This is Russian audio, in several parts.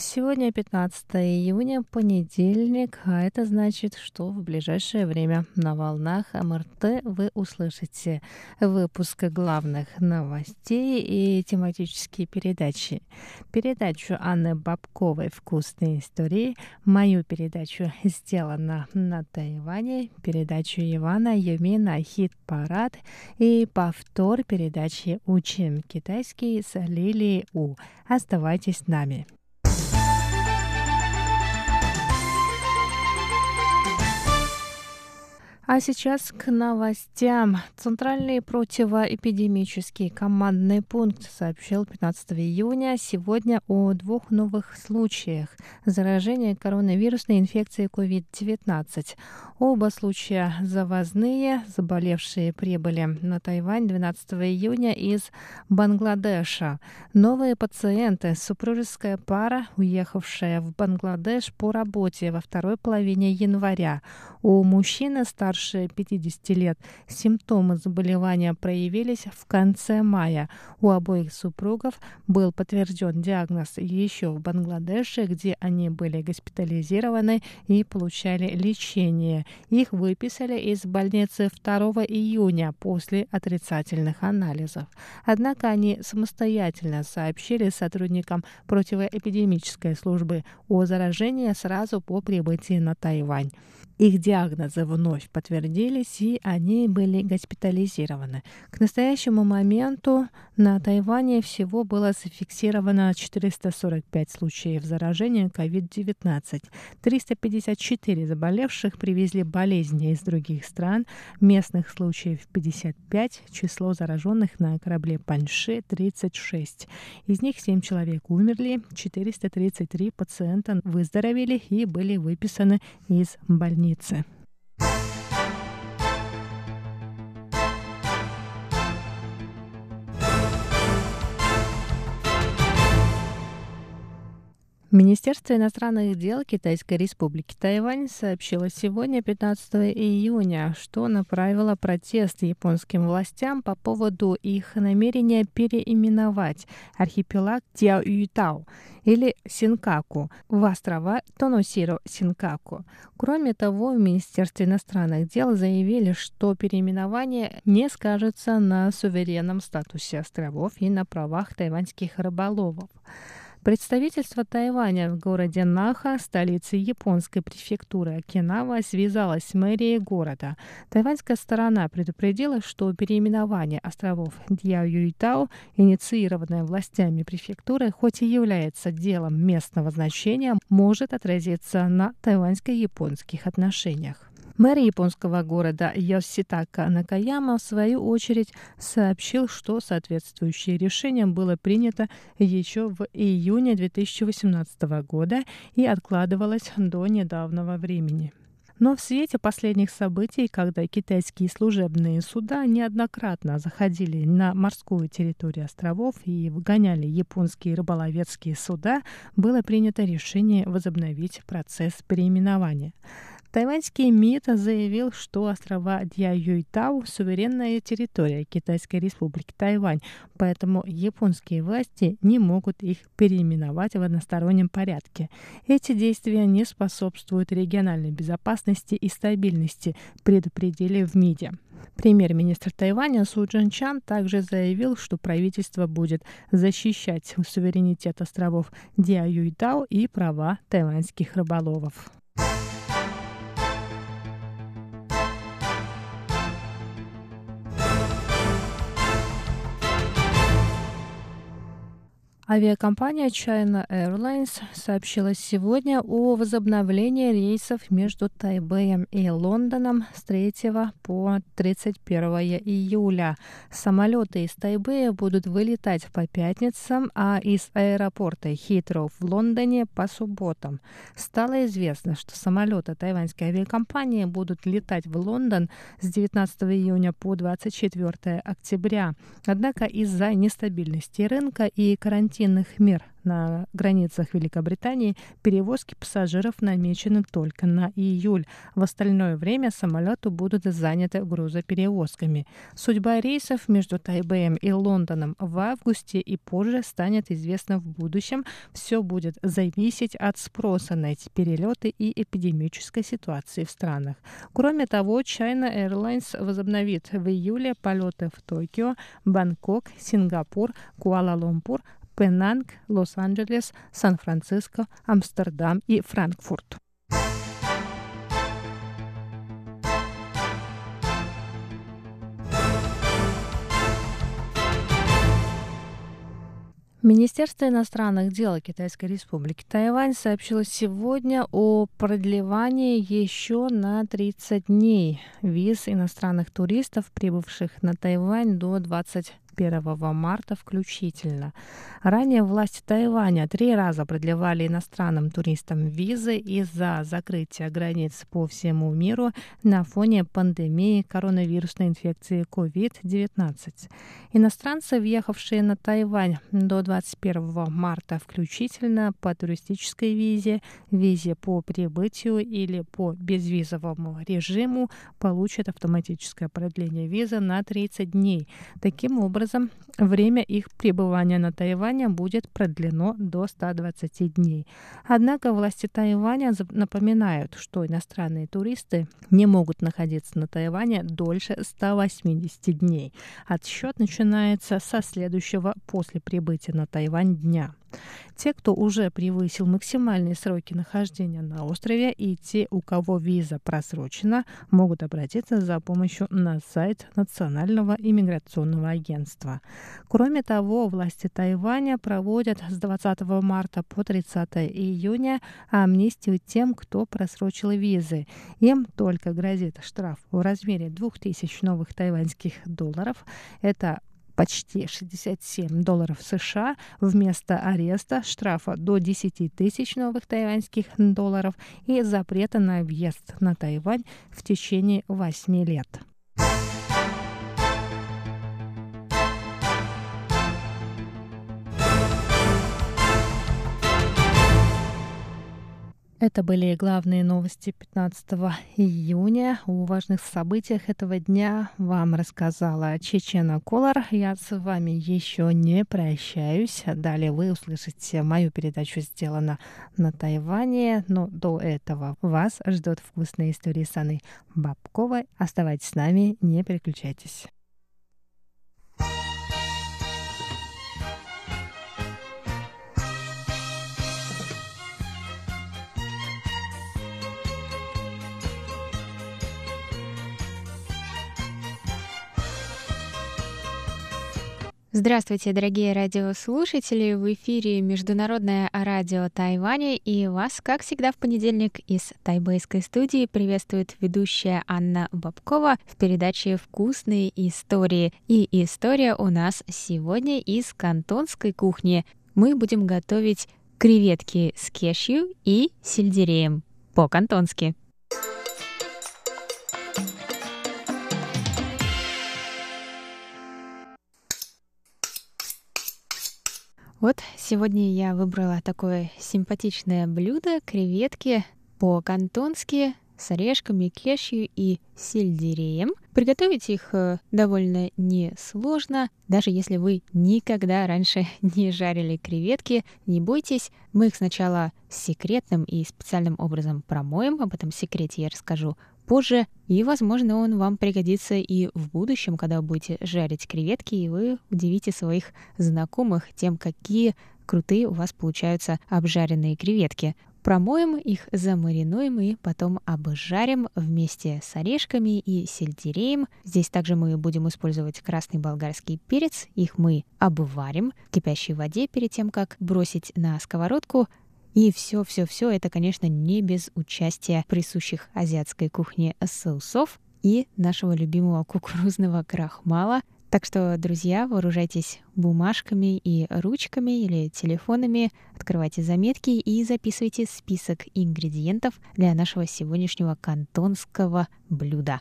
Сегодня 15 июня, понедельник, а это значит, что в ближайшее время на волнах МРТ вы услышите выпуск главных новостей и тематические передачи. Передачу Анны Бабковой «Вкусные истории», мою передачу «Сделано на Тайване», передачу Ивана Юмина «Хит-парад» и повтор передачи «Учим китайский» с Лилией У. Оставайтесь с нами. А сейчас к новостям. Центральный противоэпидемический командный пункт сообщил 15 июня сегодня о двух новых случаях заражения коронавирусной инфекцией COVID-19. Оба случая завозные. Заболевшие прибыли на Тайвань 12 июня из Бангладеша. Новые пациенты – супружеская пара, уехавшая в Бангладеш по работе во второй половине января. У мужчины старше старше 50 лет. Симптомы заболевания проявились в конце мая. У обоих супругов был подтвержден диагноз еще в Бангладеше, где они были госпитализированы и получали лечение. Их выписали из больницы 2 июня после отрицательных анализов. Однако они самостоятельно сообщили сотрудникам противоэпидемической службы о заражении сразу по прибытии на Тайвань. Их диагнозы вновь подтвердились, и они были госпитализированы. К настоящему моменту на Тайване всего было зафиксировано 445 случаев заражения COVID-19. 354 заболевших привезли болезни из других стран. Местных случаев 55, число зараженных на корабле Паньши 36. Из них 7 человек умерли, 433 пациента выздоровели и были выписаны из больницы границы. Министерство иностранных дел Китайской Республики Тайвань сообщило сегодня, 15 июня, что направило протест японским властям по поводу их намерения переименовать архипелаг Тяоюйтау или Синкаку в острова Тоносиро-Синкаку. Кроме того, в Министерстве иностранных дел заявили, что переименование не скажется на суверенном статусе островов и на правах тайваньских рыболовов. Представительство Тайваня в городе Наха, столице японской префектуры Окинава, связалось с мэрией города. Тайваньская сторона предупредила, что переименование островов Дьяо-Юйтао, инициированное властями префектуры, хоть и является делом местного значения, может отразиться на тайваньско-японских отношениях. Мэр японского города Йоситака Накаяма в свою очередь сообщил, что соответствующее решение было принято еще в июне 2018 года и откладывалось до недавнего времени. Но в свете последних событий, когда китайские служебные суда неоднократно заходили на морскую территорию островов и вгоняли японские рыболовецкие суда, было принято решение возобновить процесс переименования. Тайваньский МИД заявил, что острова Дьяюйтау – суверенная территория Китайской республики Тайвань, поэтому японские власти не могут их переименовать в одностороннем порядке. Эти действия не способствуют региональной безопасности и стабильности, предупредили в МИДе. Премьер-министр Тайваня Су Чан также заявил, что правительство будет защищать суверенитет островов Диаюйтау и права тайваньских рыболовов. Авиакомпания China Airlines сообщила сегодня о возобновлении рейсов между Тайбэем и Лондоном с 3 по 31 июля. Самолеты из Тайбэя будут вылетать по пятницам, а из аэропорта Хитроу в Лондоне по субботам. Стало известно, что самолеты тайваньской авиакомпании будут летать в Лондон с 19 июня по 24 октября. Однако из-за нестабильности рынка и карантина карантинных мер на границах Великобритании перевозки пассажиров намечены только на июль. В остальное время самолеты будут заняты грузоперевозками. Судьба рейсов между Тайбэем и Лондоном в августе и позже станет известна в будущем. Все будет зависеть от спроса на эти перелеты и эпидемической ситуации в странах. Кроме того, China Airlines возобновит в июле полеты в Токио, Бангкок, Сингапур, Куала-Лумпур, Пенанг, Лос-Анджелес, Сан-Франциско, Амстердам и Франкфурт. Министерство иностранных дел Китайской Республики Тайвань сообщило сегодня о продлевании еще на 30 дней виз иностранных туристов, прибывших на Тайвань до 20 1 марта включительно. Ранее власти Тайваня три раза продлевали иностранным туристам визы из-за закрытия границ по всему миру на фоне пандемии коронавирусной инфекции COVID-19. Иностранцы, въехавшие на Тайвань до 21 марта включительно по туристической визе, визе по прибытию или по безвизовому режиму, получат автоматическое продление визы на 30 дней. Таким образом, образом, время их пребывания на Тайване будет продлено до 120 дней. Однако власти Тайваня напоминают, что иностранные туристы не могут находиться на Тайване дольше 180 дней. Отсчет начинается со следующего после прибытия на Тайвань дня. Те, кто уже превысил максимальные сроки нахождения на острове, и те, у кого виза просрочена, могут обратиться за помощью на сайт Национального иммиграционного агентства. Кроме того, власти Тайваня проводят с 20 марта по 30 июня амнистию тем, кто просрочил визы. Им только грозит штраф в размере 2000 новых тайваньских долларов. Это почти 67 долларов США вместо ареста, штрафа до 10 тысяч новых тайваньских долларов и запрета на въезд на Тайвань в течение 8 лет. Это были главные новости 15 июня. О важных событиях этого дня вам рассказала Чечена Колор. Я с вами еще не прощаюсь. Далее вы услышите мою передачу «Сделано на Тайване». Но до этого вас ждут вкусные истории с Анной Бабковой. Оставайтесь с нами, не переключайтесь. Здравствуйте, дорогие радиослушатели! В эфире Международное радио Тайваня, и вас, как всегда, в понедельник из тайбэйской студии приветствует ведущая Анна Бабкова в передаче «Вкусные истории». И история у нас сегодня из кантонской кухни. Мы будем готовить креветки с кешью и сельдереем по-кантонски. Вот сегодня я выбрала такое симпатичное блюдо — креветки по-кантонски с орешками, кешью и сельдереем. Приготовить их э, довольно несложно, даже если вы никогда раньше не жарили креветки. Не бойтесь, мы их сначала секретным и специальным образом промоем, об этом секрете я расскажу позже, и, возможно, он вам пригодится и в будущем, когда будете жарить креветки, и вы удивите своих знакомых тем, какие крутые у вас получаются обжаренные креветки. промоем, их замаринуем и потом обжарим вместе с орешками и сельдереем. Здесь также мы будем использовать красный болгарский перец. Их мы обварим в кипящей воде перед тем, как бросить на сковородку. И все-все-все это, конечно, не без участия присущих азиатской кухне соусов и нашего любимого кукурузного крахмала – так что, друзья, вооружайтесь бумажками и ручками или телефонами, открывайте заметки и записывайте список ингредиентов для нашего сегодняшнего кантонского блюда.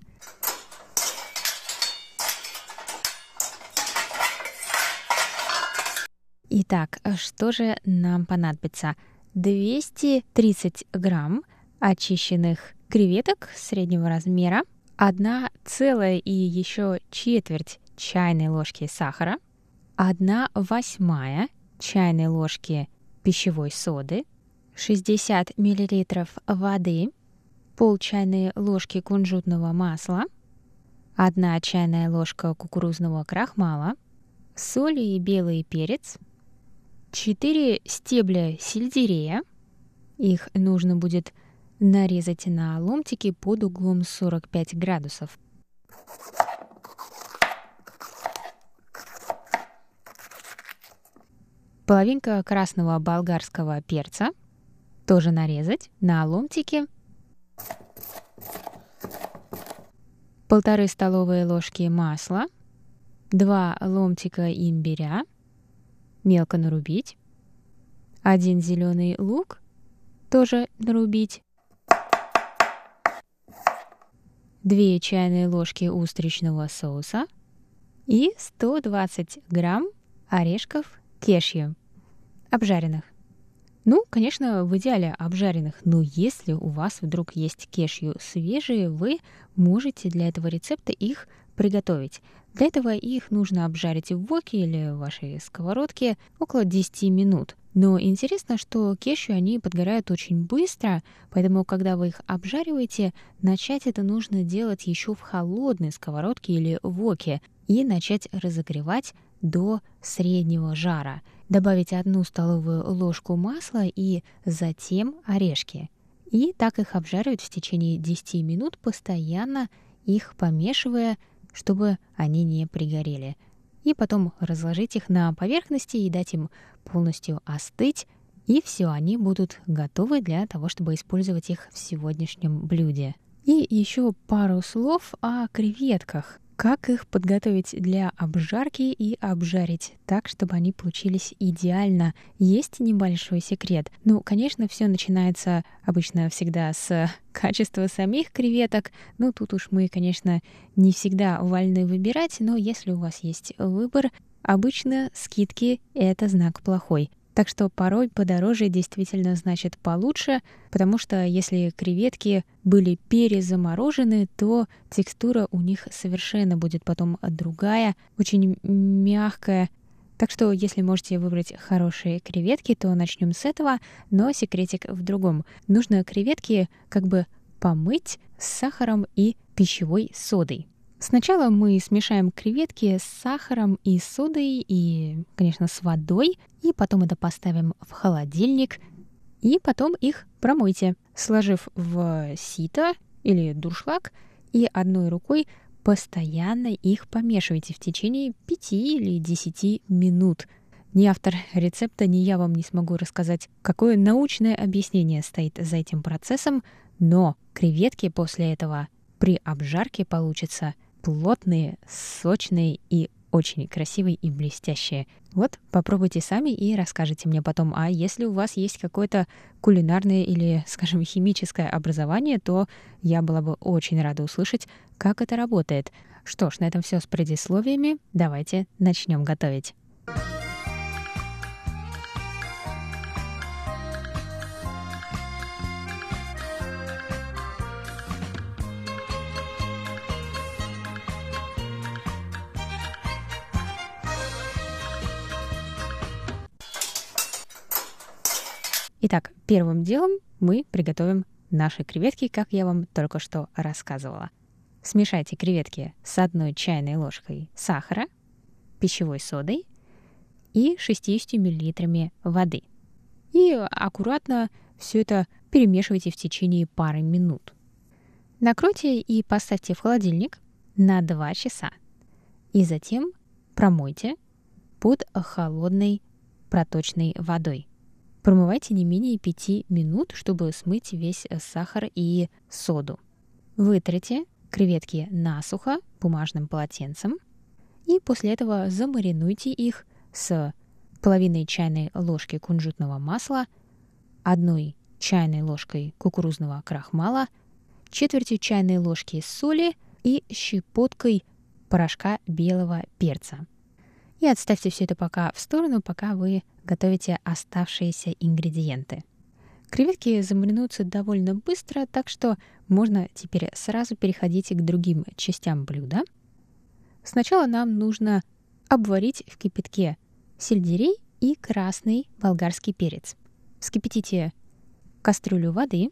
Итак, что же нам понадобится? 230 грамм очищенных креветок среднего размера, одна целая и еще четверть чайной ложки сахара, 1 восьмая чайной ложки пищевой соды, 60 мл воды, пол чайной ложки кунжутного масла, 1 чайная ложка кукурузного крахмала, соль и белый перец, 4 стебля сельдерея, их нужно будет нарезать на ломтики под углом 45 градусов. Половинка красного болгарского перца тоже нарезать на ломтики. Полторы столовые ложки масла. Два ломтика имбиря. Мелко нарубить. Один зеленый лук тоже нарубить. Две чайные ложки устричного соуса и 120 грамм орешков кешью. Обжаренных. Ну, конечно, в идеале обжаренных, но если у вас вдруг есть кешью свежие, вы можете для этого рецепта их приготовить. Для этого их нужно обжарить в воке или в вашей сковородке около 10 минут. Но интересно, что кешью они подгорают очень быстро, поэтому, когда вы их обжариваете, начать это нужно делать еще в холодной сковородке или воке и начать разогревать до среднего жара. Добавить одну столовую ложку масла и затем орешки. И так их обжаривать в течение 10 минут, постоянно их помешивая, чтобы они не пригорели. И потом разложить их на поверхности и дать им полностью остыть. И все, они будут готовы для того, чтобы использовать их в сегодняшнем блюде. И еще пару слов о креветках. Как их подготовить для обжарки и обжарить так, чтобы они получились идеально? Есть небольшой секрет. Ну, конечно, все начинается обычно всегда с качества самих креветок. Ну, тут уж мы, конечно, не всегда вольны выбирать, но если у вас есть выбор, обычно скидки — это знак плохой. Так что порой подороже действительно значит получше, потому что если креветки были перезаморожены, то текстура у них совершенно будет потом другая, очень мягкая. Так что, если можете выбрать хорошие креветки, то начнем с этого, но секретик в другом. Нужно креветки как бы помыть с сахаром и пищевой содой. Сначала мы смешаем креветки с сахаром и содой, и, конечно, с водой, и потом это поставим в холодильник, и потом их промойте, сложив в сито или дуршлаг, и одной рукой постоянно их помешивайте в течение 5 или 10 минут. Ни автор рецепта, ни я вам не смогу рассказать, какое научное объяснение стоит за этим процессом, но креветки после этого при обжарке получатся – плотные, сочные и очень красивые и блестящие. Вот, попробуйте сами и расскажите мне потом. А если у вас есть какое-то кулинарное или, скажем, химическое образование, то я была бы очень рада услышать, как это работает. Что ж, на этом все с предисловиями. Давайте начнем готовить. Итак, первым делом мы приготовим наши креветки, как я вам только что рассказывала. Смешайте креветки с одной чайной ложкой сахара, пищевой содой и 60 мл воды. И аккуратно все это перемешивайте в течение пары минут. Накройте и поставьте в холодильник на 2 часа. И затем промойте под холодной проточной водой. Промывайте не менее 5 минут, чтобы смыть весь сахар и соду. Вытрите креветки насухо бумажным полотенцем и после этого замаринуйте их с половиной чайной ложки кунжутного масла, одной чайной ложкой кукурузного крахмала, четвертью чайной ложки соли и щепоткой порошка белого перца. И отставьте все это пока в сторону, пока вы готовите оставшиеся ингредиенты. Креветки замаринуются довольно быстро, так что можно теперь сразу переходить к другим частям блюда. Сначала нам нужно обварить в кипятке сельдерей и красный болгарский перец. Вскипятите кастрюлю воды.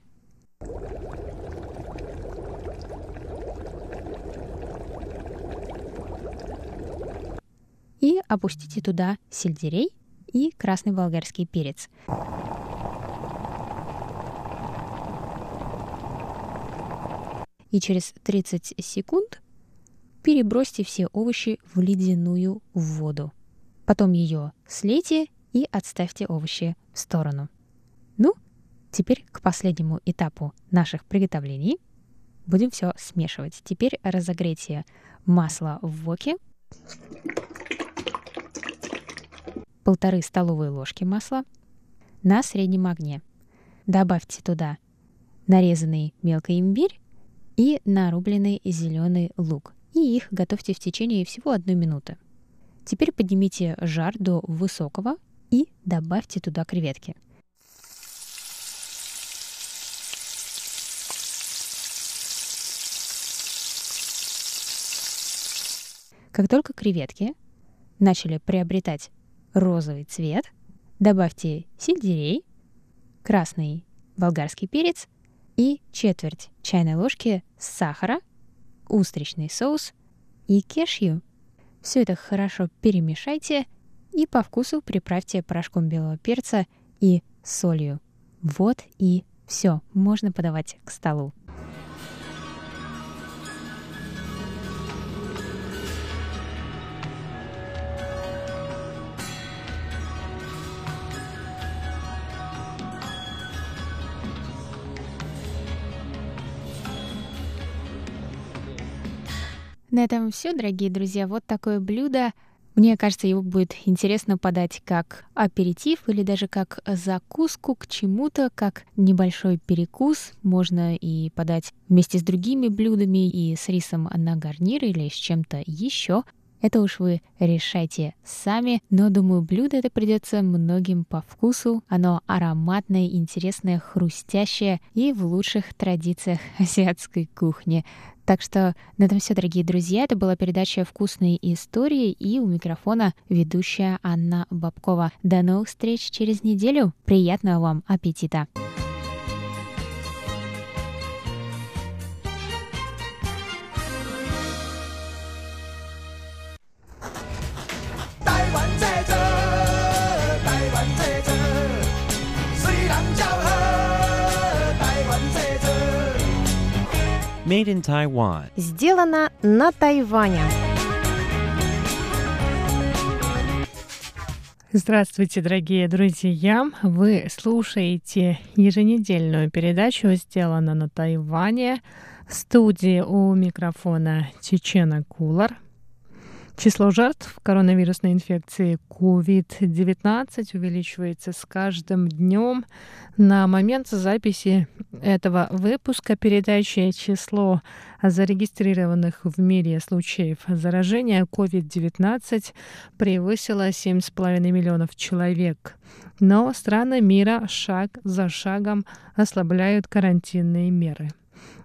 И опустите туда сельдерей и красный болгарский перец. И через 30 секунд перебросьте все овощи в ледяную воду. Потом ее слейте и отставьте овощи в сторону. Ну, теперь к последнему этапу наших приготовлений. Будем все смешивать. Теперь разогрейте масло в воке. Полторы столовые ложки масла на среднем огне. Добавьте туда нарезанный мелко имбирь и нарубленный зеленый лук. И их готовьте в течение всего одной минуты. Теперь поднимите жар до высокого и добавьте туда креветки. Как только креветки начали приобретать розовый цвет, добавьте сельдерей, красный болгарский перец и четверть чайной ложки сахара, устричный соус и кешью – все это хорошо перемешайте и по вкусу приправьте порошком белого перца и солью. Вот и все, можно подавать к столу. На этом все, дорогие друзья. Вот такое блюдо. Мне кажется, его будет интересно подать как аперитив или даже как закуску к чему-то, как небольшой перекус. Можно и подать вместе с другими блюдами и с рисом на гарнир или с чем-то еще. Это уж вы решайте сами, но думаю, блюдо это придется многим по вкусу. Оно ароматное, интересное, хрустящее и в лучших традициях азиатской кухни. Так что на этом все, дорогие друзья. Это была передача «Вкусные истории» и у микрофона ведущая Анна Бабкова. До новых встреч через неделю. Приятного вам аппетита! Made in Taiwan. Сделано на Тайване. Здравствуйте, дорогие друзья! Вы слушаете еженедельную передачу «Сделано на Тайване». В студии у микрофона Чечена Кулар – Число жертв коронавирусной инфекции COVID-19 увеличивается с каждым днем. На момент записи этого выпуска передачи число зарегистрированных в мире случаев заражения COVID-19 превысило 7,5 миллионов человек. Но страны мира шаг за шагом ослабляют карантинные меры.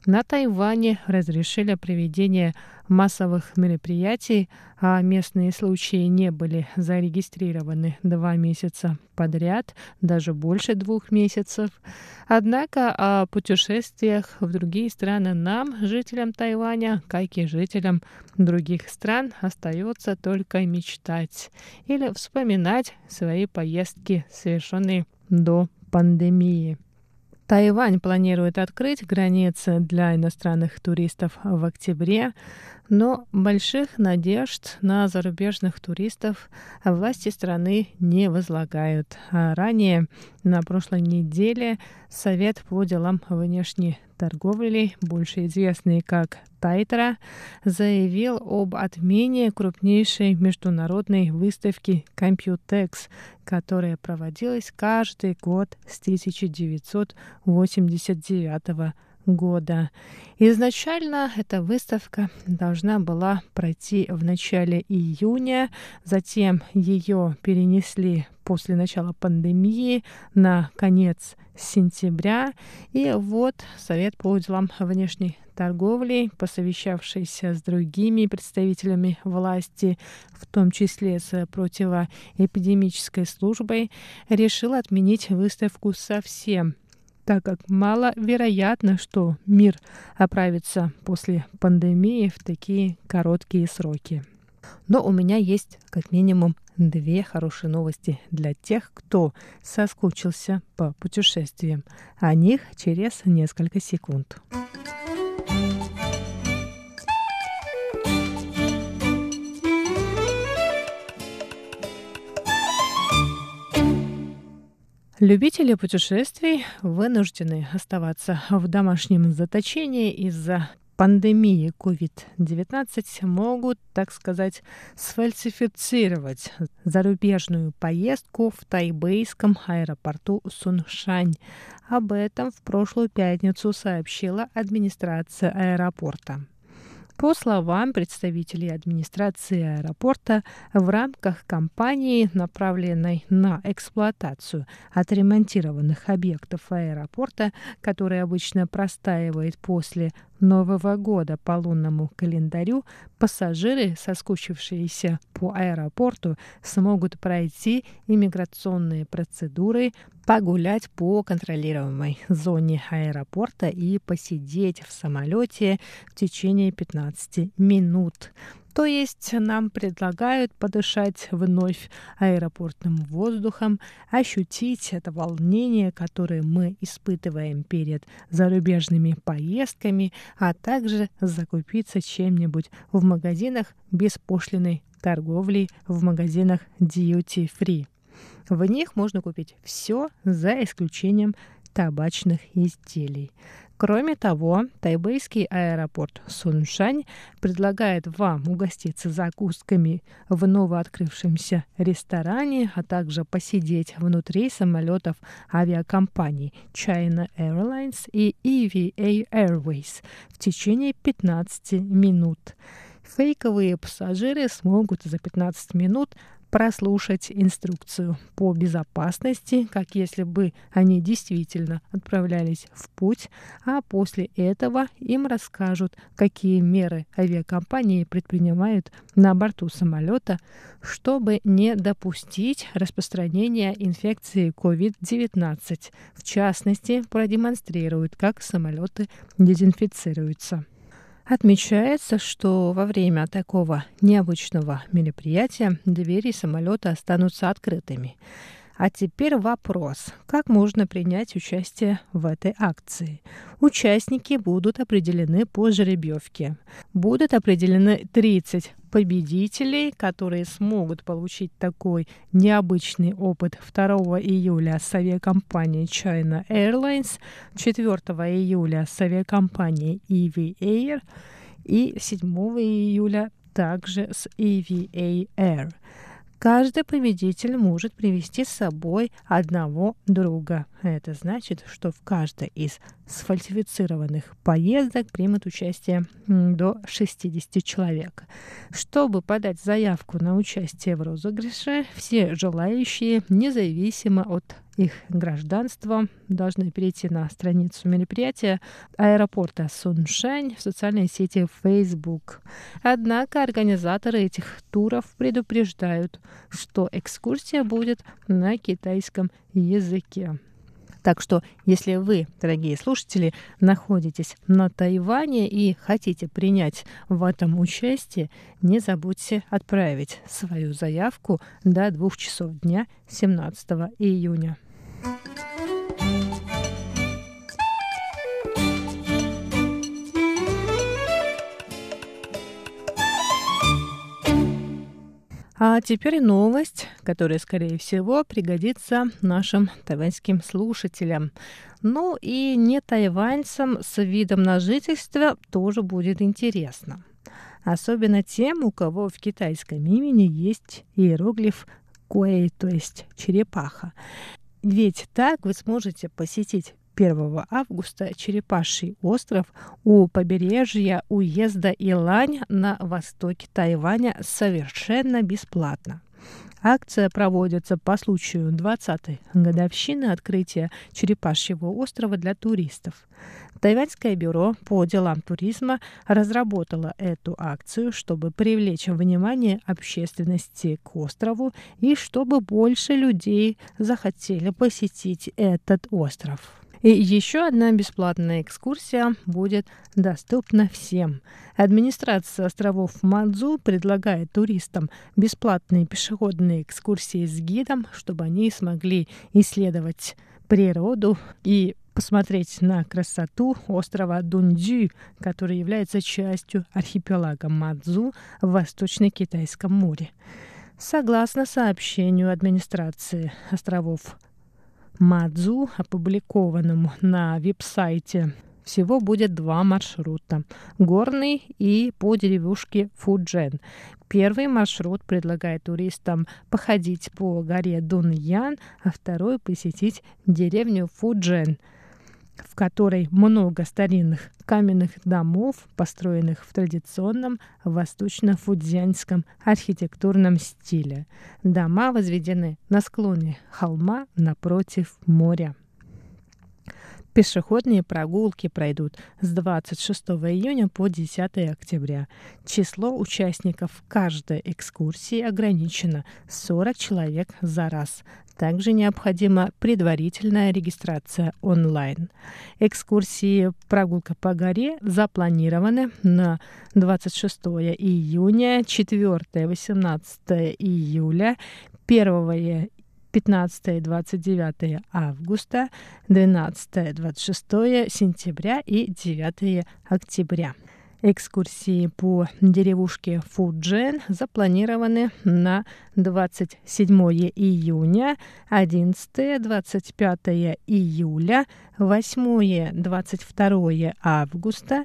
На Тайване разрешили проведение массовых мероприятий, а местные случаи не были зарегистрированы два месяца подряд, даже больше двух месяцев. Однако о путешествиях в другие страны нам, жителям Тайваня, как и жителям других стран, остается только мечтать или вспоминать свои поездки, совершенные до пандемии. Тайвань планирует открыть границы для иностранных туристов в октябре, но больших надежд на зарубежных туристов власти страны не возлагают. А ранее, на прошлой неделе, Совет по делам внешней торговли, больше известный как Тайтера, заявил об отмене крупнейшей международной выставки Computex, которая проводилась каждый год с 1989 года. Изначально эта выставка должна была пройти в начале июня, затем ее перенесли после начала пандемии на конец сентября. И вот Совет по делам внешней торговли, посовещавшийся с другими представителями власти, в том числе с противоэпидемической службой, решил отменить выставку совсем так как маловероятно, что мир оправится после пандемии в такие короткие сроки. Но у меня есть как минимум две хорошие новости для тех, кто соскучился по путешествиям. О них через несколько секунд. Любители путешествий вынуждены оставаться в домашнем заточении из-за пандемии COVID-19 могут, так сказать, сфальсифицировать зарубежную поездку в тайбейском аэропорту Суншань. Об этом в прошлую пятницу сообщила администрация аэропорта. По словам представителей администрации аэропорта, в рамках кампании, направленной на эксплуатацию отремонтированных объектов аэропорта, который обычно простаивает после Нового года по лунному календарю пассажиры, соскучившиеся по аэропорту, смогут пройти иммиграционные процедуры, погулять по контролируемой зоне аэропорта и посидеть в самолете в течение 15 минут. То есть нам предлагают подышать вновь аэропортным воздухом, ощутить это волнение, которое мы испытываем перед зарубежными поездками, а также закупиться чем-нибудь в магазинах беспошлиной торговли, в магазинах duty free. В них можно купить все за исключением табачных изделий. Кроме того, тайбэйский аэропорт Суншань предлагает вам угоститься закусками в новооткрывшемся ресторане, а также посидеть внутри самолетов авиакомпаний China Airlines и EVA Airways в течение 15 минут. Фейковые пассажиры смогут за 15 минут прослушать инструкцию по безопасности, как если бы они действительно отправлялись в путь, а после этого им расскажут, какие меры авиакомпании предпринимают на борту самолета, чтобы не допустить распространения инфекции COVID-19. В частности, продемонстрируют, как самолеты дезинфицируются. Отмечается, что во время такого необычного мероприятия двери самолета останутся открытыми. А теперь вопрос, как можно принять участие в этой акции? Участники будут определены по жеребьевке. Будут определены 30 победителей, которые смогут получить такой необычный опыт 2 июля с авиакомпанией China Airlines, 4 июля с авиакомпанией EVA Air и 7 июля также с EVA Air. Каждый победитель может привести с собой одного друга. Это значит, что в каждой из сфальсифицированных поездок примут участие до 60 человек. Чтобы подать заявку на участие в розыгрыше, все желающие, независимо от их гражданства, должны перейти на страницу мероприятия аэропорта Суншань в социальной сети Facebook. Однако организаторы этих туров предупреждают, что экскурсия будет на китайском языке. Так что, если вы, дорогие слушатели, находитесь на Тайване и хотите принять в этом участие, не забудьте отправить свою заявку до двух часов дня 17 июня. А теперь новость которая, скорее всего, пригодится нашим тайваньским слушателям. Ну и не тайваньцам с видом на жительство тоже будет интересно. Особенно тем, у кого в китайском имени есть иероглиф куэй, то есть черепаха. Ведь так вы сможете посетить 1 августа Черепаший остров у побережья уезда Илань на востоке Тайваня совершенно бесплатно. Акция проводится по случаю 20-й годовщины открытия Черепашьего острова для туристов. Тайваньское бюро по делам туризма разработало эту акцию, чтобы привлечь внимание общественности к острову и чтобы больше людей захотели посетить этот остров. И еще одна бесплатная экскурсия будет доступна всем. Администрация островов Мадзу предлагает туристам бесплатные пешеходные экскурсии с гидом, чтобы они смогли исследовать природу и посмотреть на красоту острова Дунджи, который является частью архипелага Мадзу в Восточно-Китайском море. Согласно сообщению администрации островов Мадзу, опубликованному на веб-сайте, всего будет два маршрута – горный и по деревушке Фуджен. Первый маршрут предлагает туристам походить по горе Дуньян, а второй – посетить деревню Фуджен – в которой много старинных каменных домов, построенных в традиционном восточно-фудзянском архитектурном стиле. Дома возведены на склоне холма напротив моря. Пешеходные прогулки пройдут с 26 июня по 10 октября. Число участников каждой экскурсии ограничено 40 человек за раз. Также необходима предварительная регистрация онлайн. Экскурсии «Прогулка по горе» запланированы на 26 июня, 4-18 июля, 1 15-29 августа, 12-26 сентября и 9 октября. Экскурсии по деревушке Фуджен запланированы на 27 июня, 11-25 июля, 8-22 августа,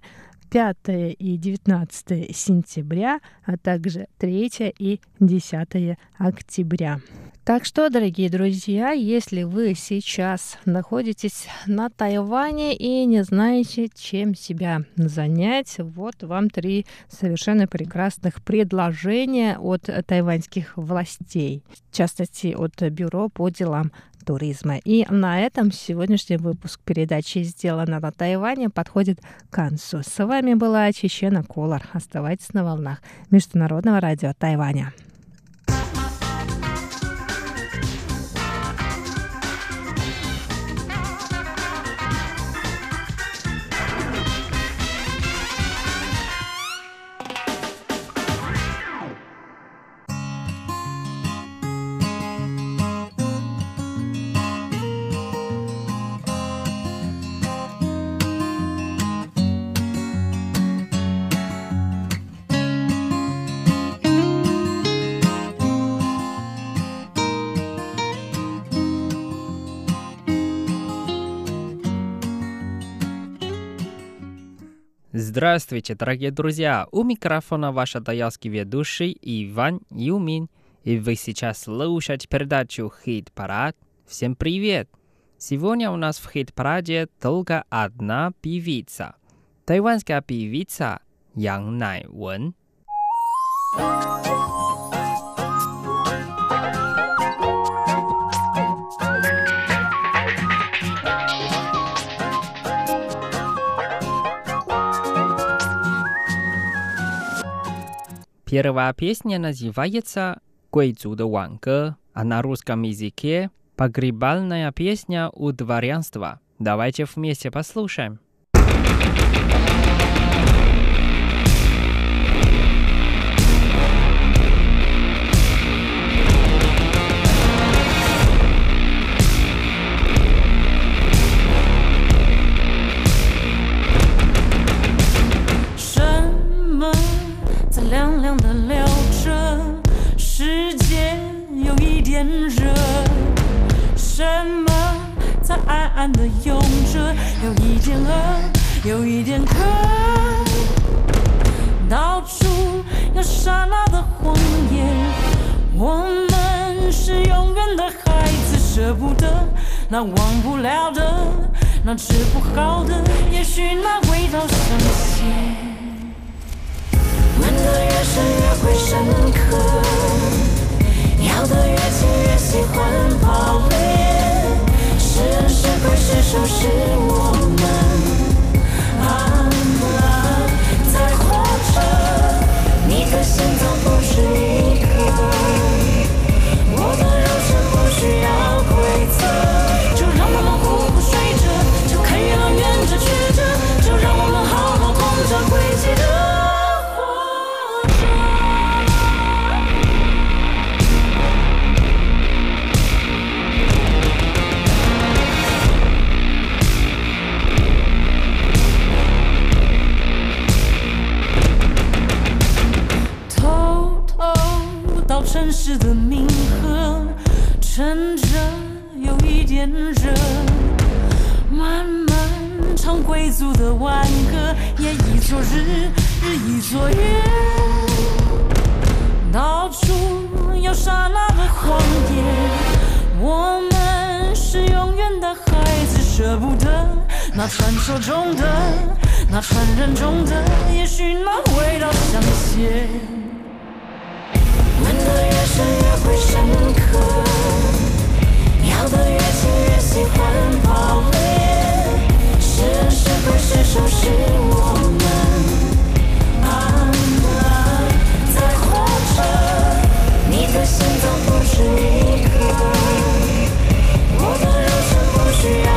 5 и 19 сентября, а также 3 и 10 октября. Так что, дорогие друзья, если вы сейчас находитесь на Тайване и не знаете, чем себя занять, вот вам три совершенно прекрасных предложения от тайваньских властей, в частности от Бюро по делам туризма. И на этом сегодняшний выпуск передачи «Сделано на Тайване» подходит к концу. С вами была Чечена Колор. Оставайтесь на волнах Международного радио Тайваня. Здравствуйте, дорогие друзья! У микрофона ваш таялский ведущий Иван Юмин. И вы сейчас слушаете передачу «Хит-парад». Всем привет! Сегодня у нас в хит-параде только одна певица. Тайванская певица Ян Най Вэн. Первая песня называется «Гуэйцу de Ванге», а на русском языке «Погребальная песня у дворянства». Давайте вместе послушаем. 暗暗的涌着，有一点饿，有一点渴，到处有刹那的谎言。我们是永远的孩子，舍不得那忘不了的，那治不好的，也许那味道香鲜。吻得越深长贵族的挽歌，也一座日，日一座月，到处有刹那的谎言。我们是永远的孩子，舍不得那传说中的，那传人中的，也许那味道香些。吻得越深越会深刻，要得越紧越喜欢爆裂。是人是鬼是我们啊啊，在活着。你的心脏不是一颗，我的肉身不需要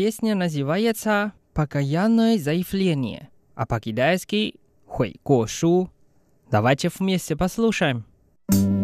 песня называется «Покаянное заявление», а по-китайски «Хуй Кошу». Давайте вместе послушаем. 任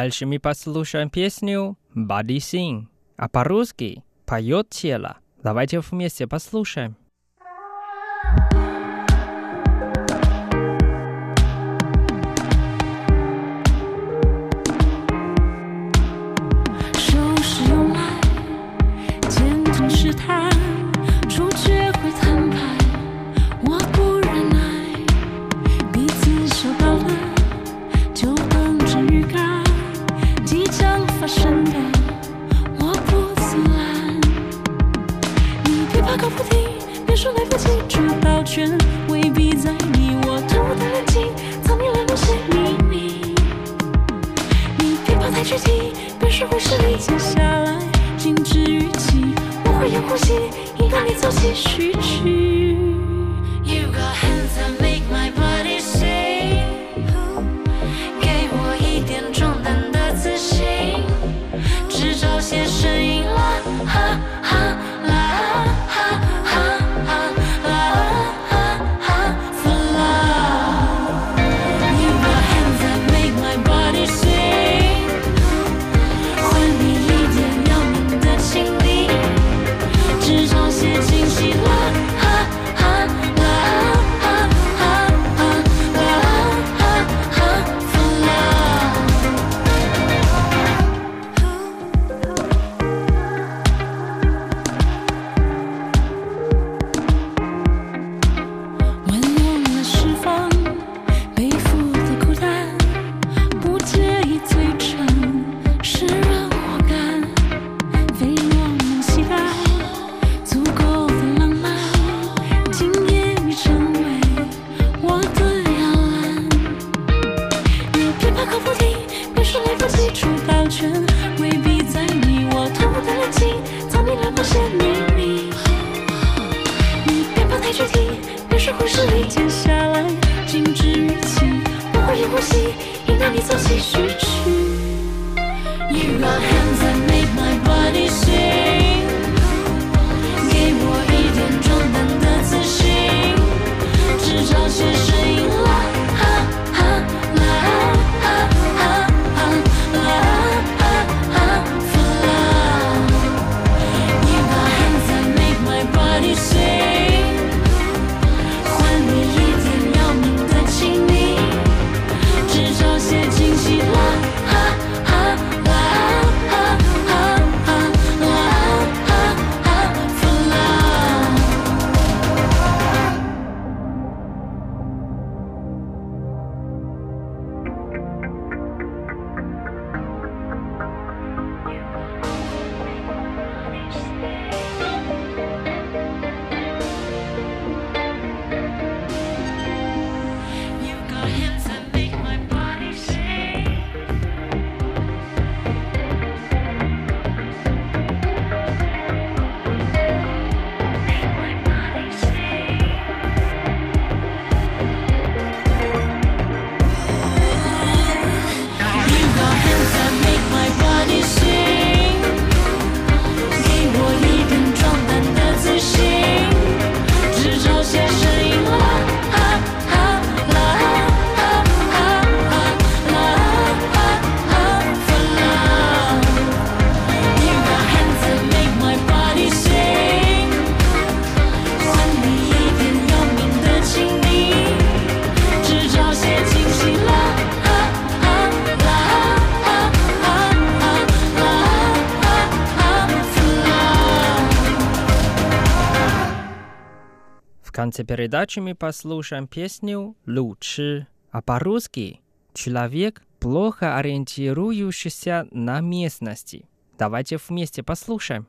Дальше мы послушаем песню «Body Sing», а по-русски «Поет тело». Давайте вместе послушаем. Передачи мы послушаем песню «Лучше», а по-русски «Человек, плохо ориентирующийся на местности». Давайте вместе послушаем.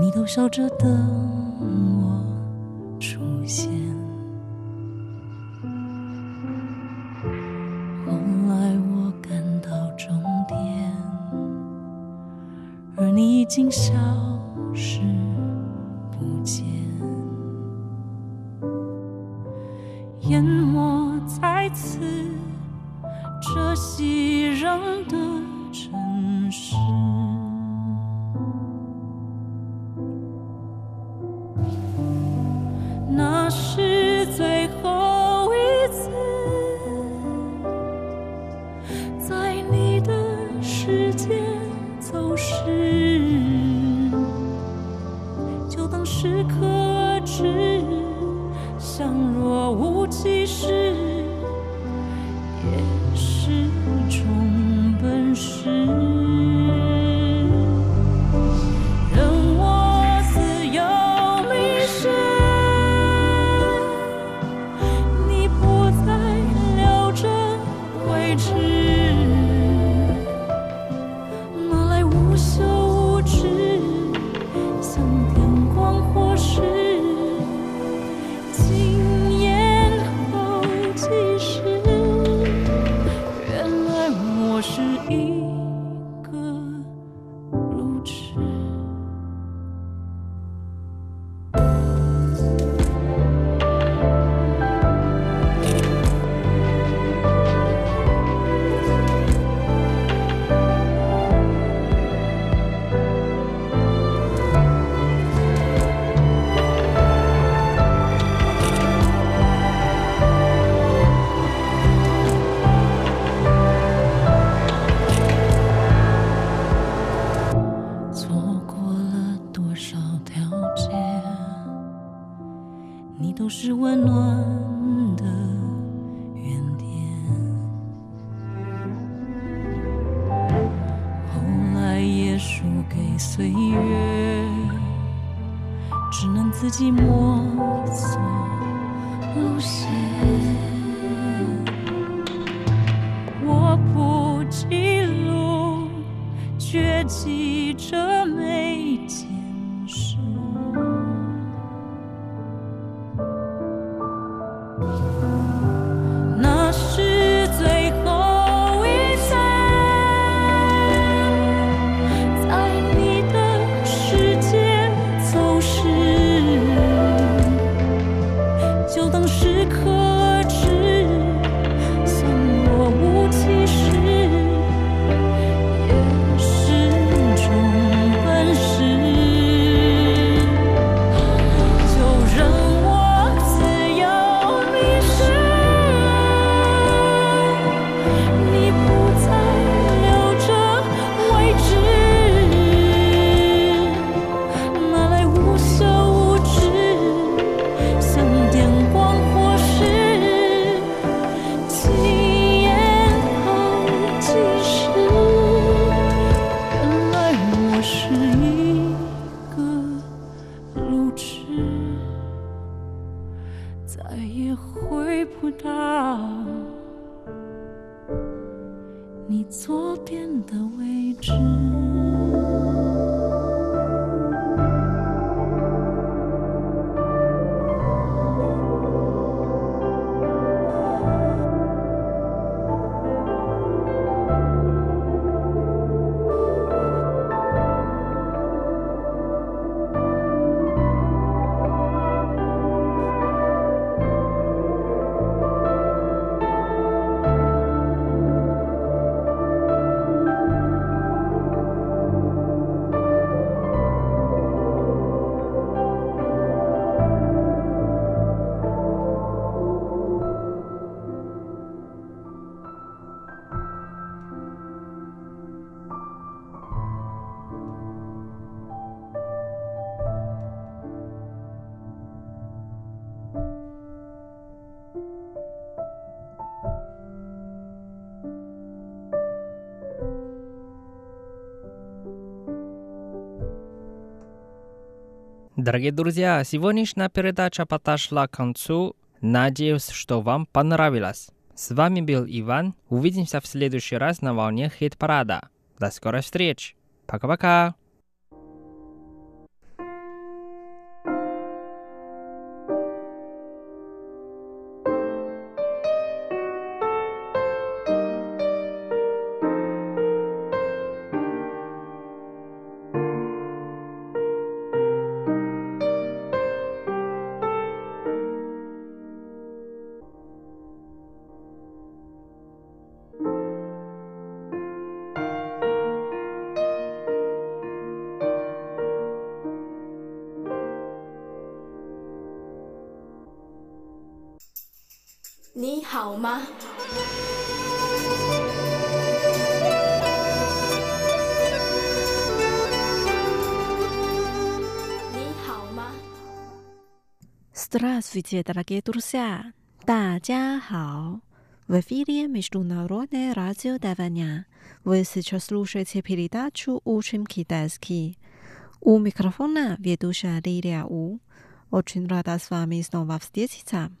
你都笑着等我出现。后来我感到终点而你已经消失不见。淹没在此这熙攘的城市。在你的世界走失，就当是克制，想若无其事。也是种本事。Дорогие друзья, сегодняшняя передача подошла к концу. Надеюсь, что вам понравилось. С вами был Иван. Увидимся в следующий раз на волне хит-парада. До скорой встречи. Пока-пока. Здравствуйте, дорогие друзья! 大家好! В эфире Международное радио Тайваня. Вы сейчас слушаете передачу «Учим китайский». У микрофона ведущая Лилия У. Очень рада с вами снова встретиться.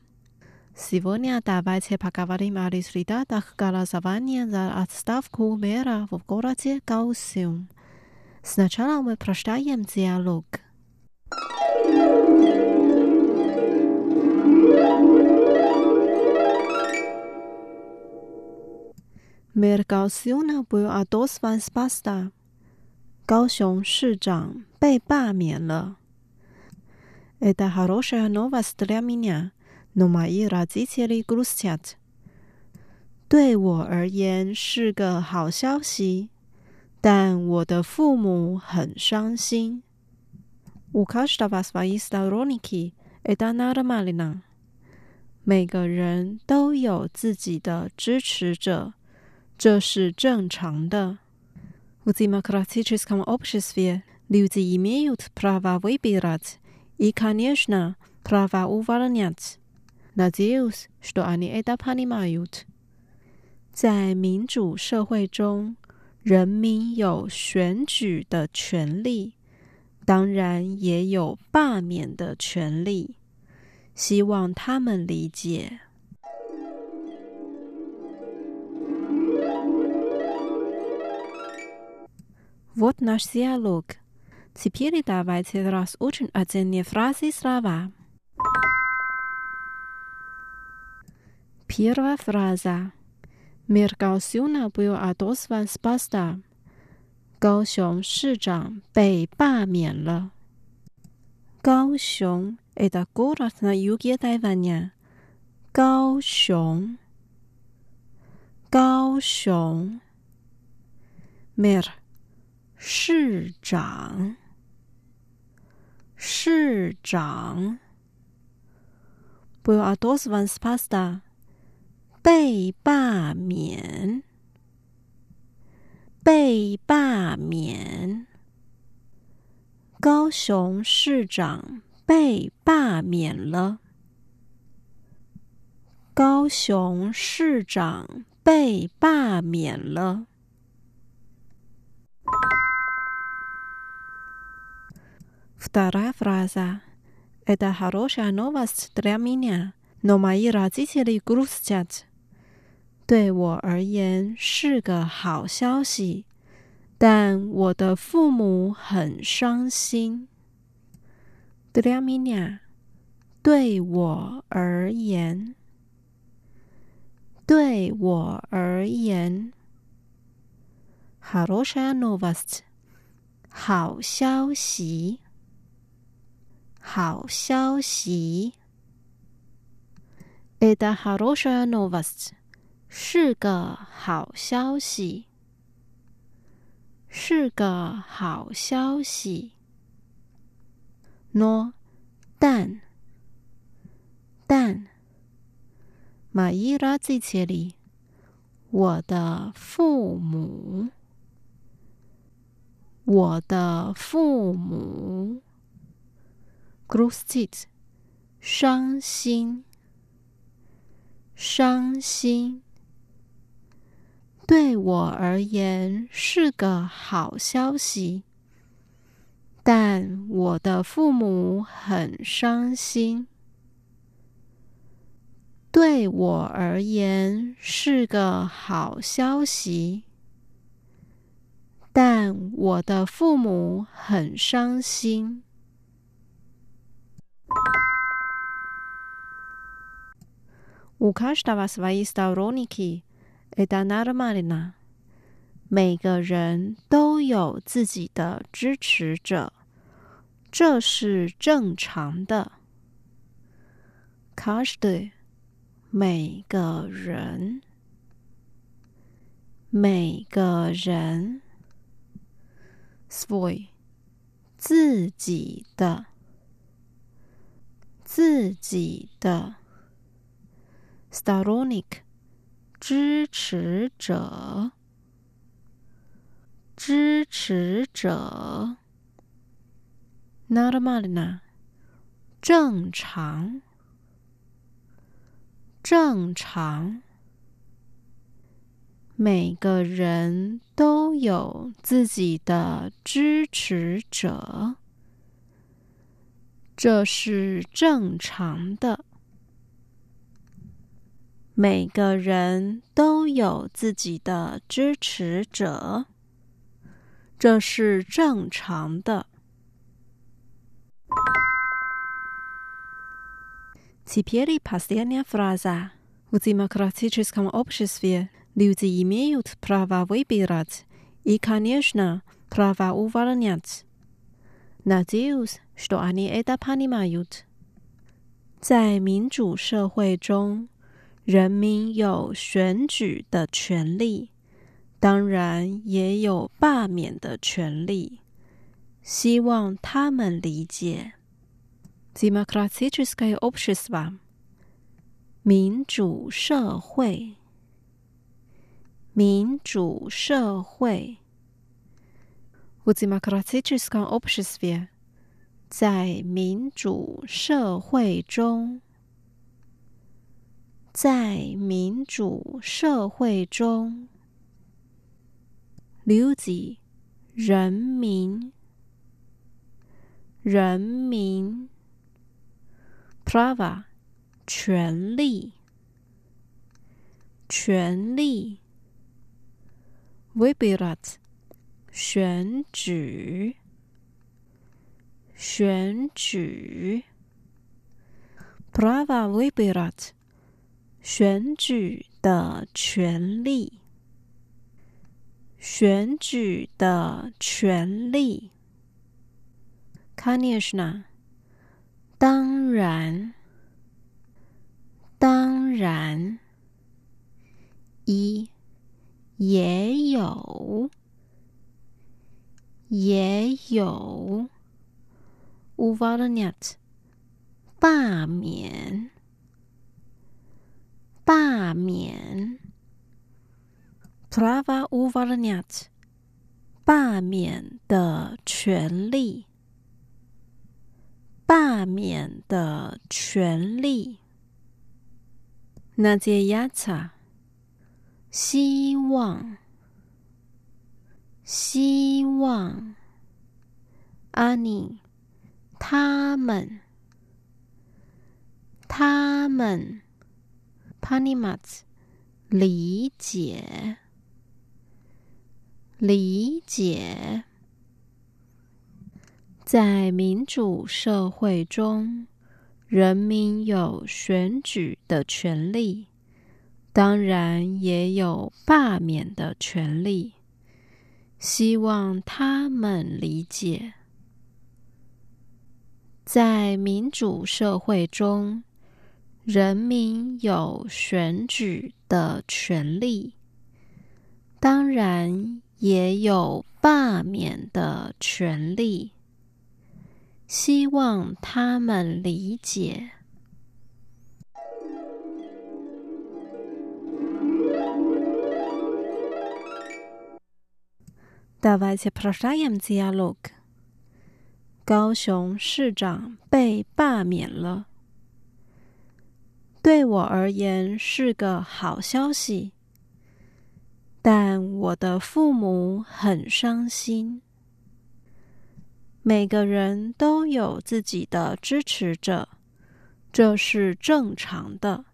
Сегодня давайте поговорим о результатах голосования за отставку мэра в городе Гаосюн. Сначала мы прочитаем диалог. Мэр Гаосюна был отозван с поста. 高雄市长被罢免了。Это хорошая новость для меня, но мои родители грустят. 对我而言是个好消息，但我的父母很伤心。У каждого свои сторонники, это нормально. 每个人都有自己的支持者， 这是正常的。В демократическом обществе люди имеют право выбирать и, конечно, право увольнять. Надеюсь, что они это понимают. 在民主社会中，人民有选举的权利，当然也有罢免的权利。希望他们理解。 Вот наш диалог. Теперь давайте разучим отдельные фразы и слова. Первая фраза. Мэр Гаосюна был отозван с поста. 高雄市长被罢免了。高雄 это город на юге Тайваня. 高雄，高雄，мэр 市长市长。不用啊多斯万斯帕斯达。被罢免。被罢免。高雄市长被罢免了。高雄市长被罢免了。Вторая фраза. Это хорошая новость для меня, но мои родители грустят. 对我而言是个好消息，但我的父母很伤心。Для меня，对我而言。对我而言，хорошая новость，好消息， 好消息。Это хорошая новость，是个好消息，是个好消息。no，但，但。马伊拉在这里，我的父母，我的父母 G r u s t i t 伤心，伤心。对我而言是个好消息，但我的父母很伤心。对我而言是个好消息，但我的父母很伤心。У каждого свои сторонники, это нормально. 每个人都有自己的支持者，这是正常的。Каждый 每个人，每个人，свой 自己的，自己的 staronic，支持者，支持者。Normalna 正常，正常。每个人都有自己的支持者，这是正常的。每个人都有自己的支持者，这是正常的。Теперь последняя фраза. В демократическом обществе люди имеют право выбирать и, конечно, право увольнять. Надеюсь, что они это понимают. 在民主社会中。 人民有选举的权利，当然也有罢免的权利。希望他们理解。Демократическое общество，民主社会，民主社会。В демократическом обществе，在民主社会中。 在民主社会中，留级人民，人民，prava 权利，权利，vibrat 选举，选举，prava vibrat。Pr 选举的权利。选举的权利。Kanyeshna 当然。当然。一也有。也有。Uvalunate 罢免。罢免，prava uvalniat，罢免的权利，罢免的权利。Nadzieja，希望，希望。Ani，他们，他们。Panimat，理解，理解。在民主社会中，人民有选举的权利，当然也有罢免的权利。希望他们理解，在民主社会中。人民有选举的权利，当然也有罢免的权利。希望他们理解。Давайте прощаем диалог。高雄市长被罢免了。 对我而言是个好消息，但我的父母很伤心。每个人都有自己的支持者，这是正常的。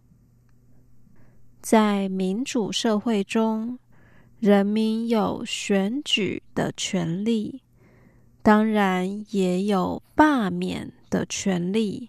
在民主社会中，人民有选举的权利，当然也有罢免的权利。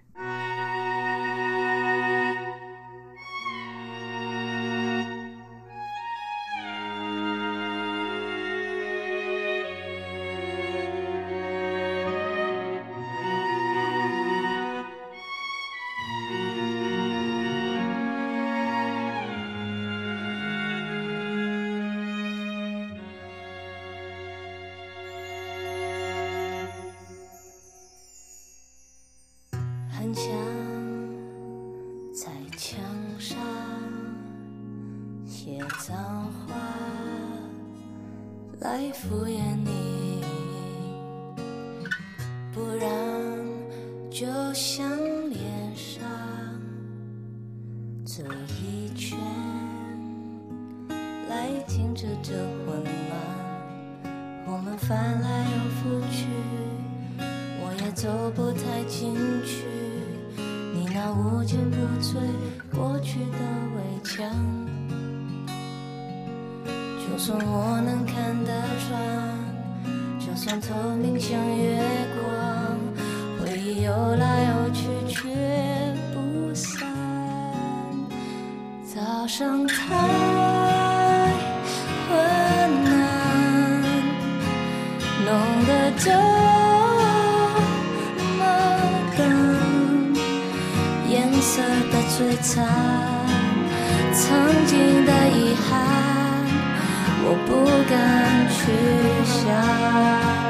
怎么等颜色的璀璨曾经的遗憾我不敢去想。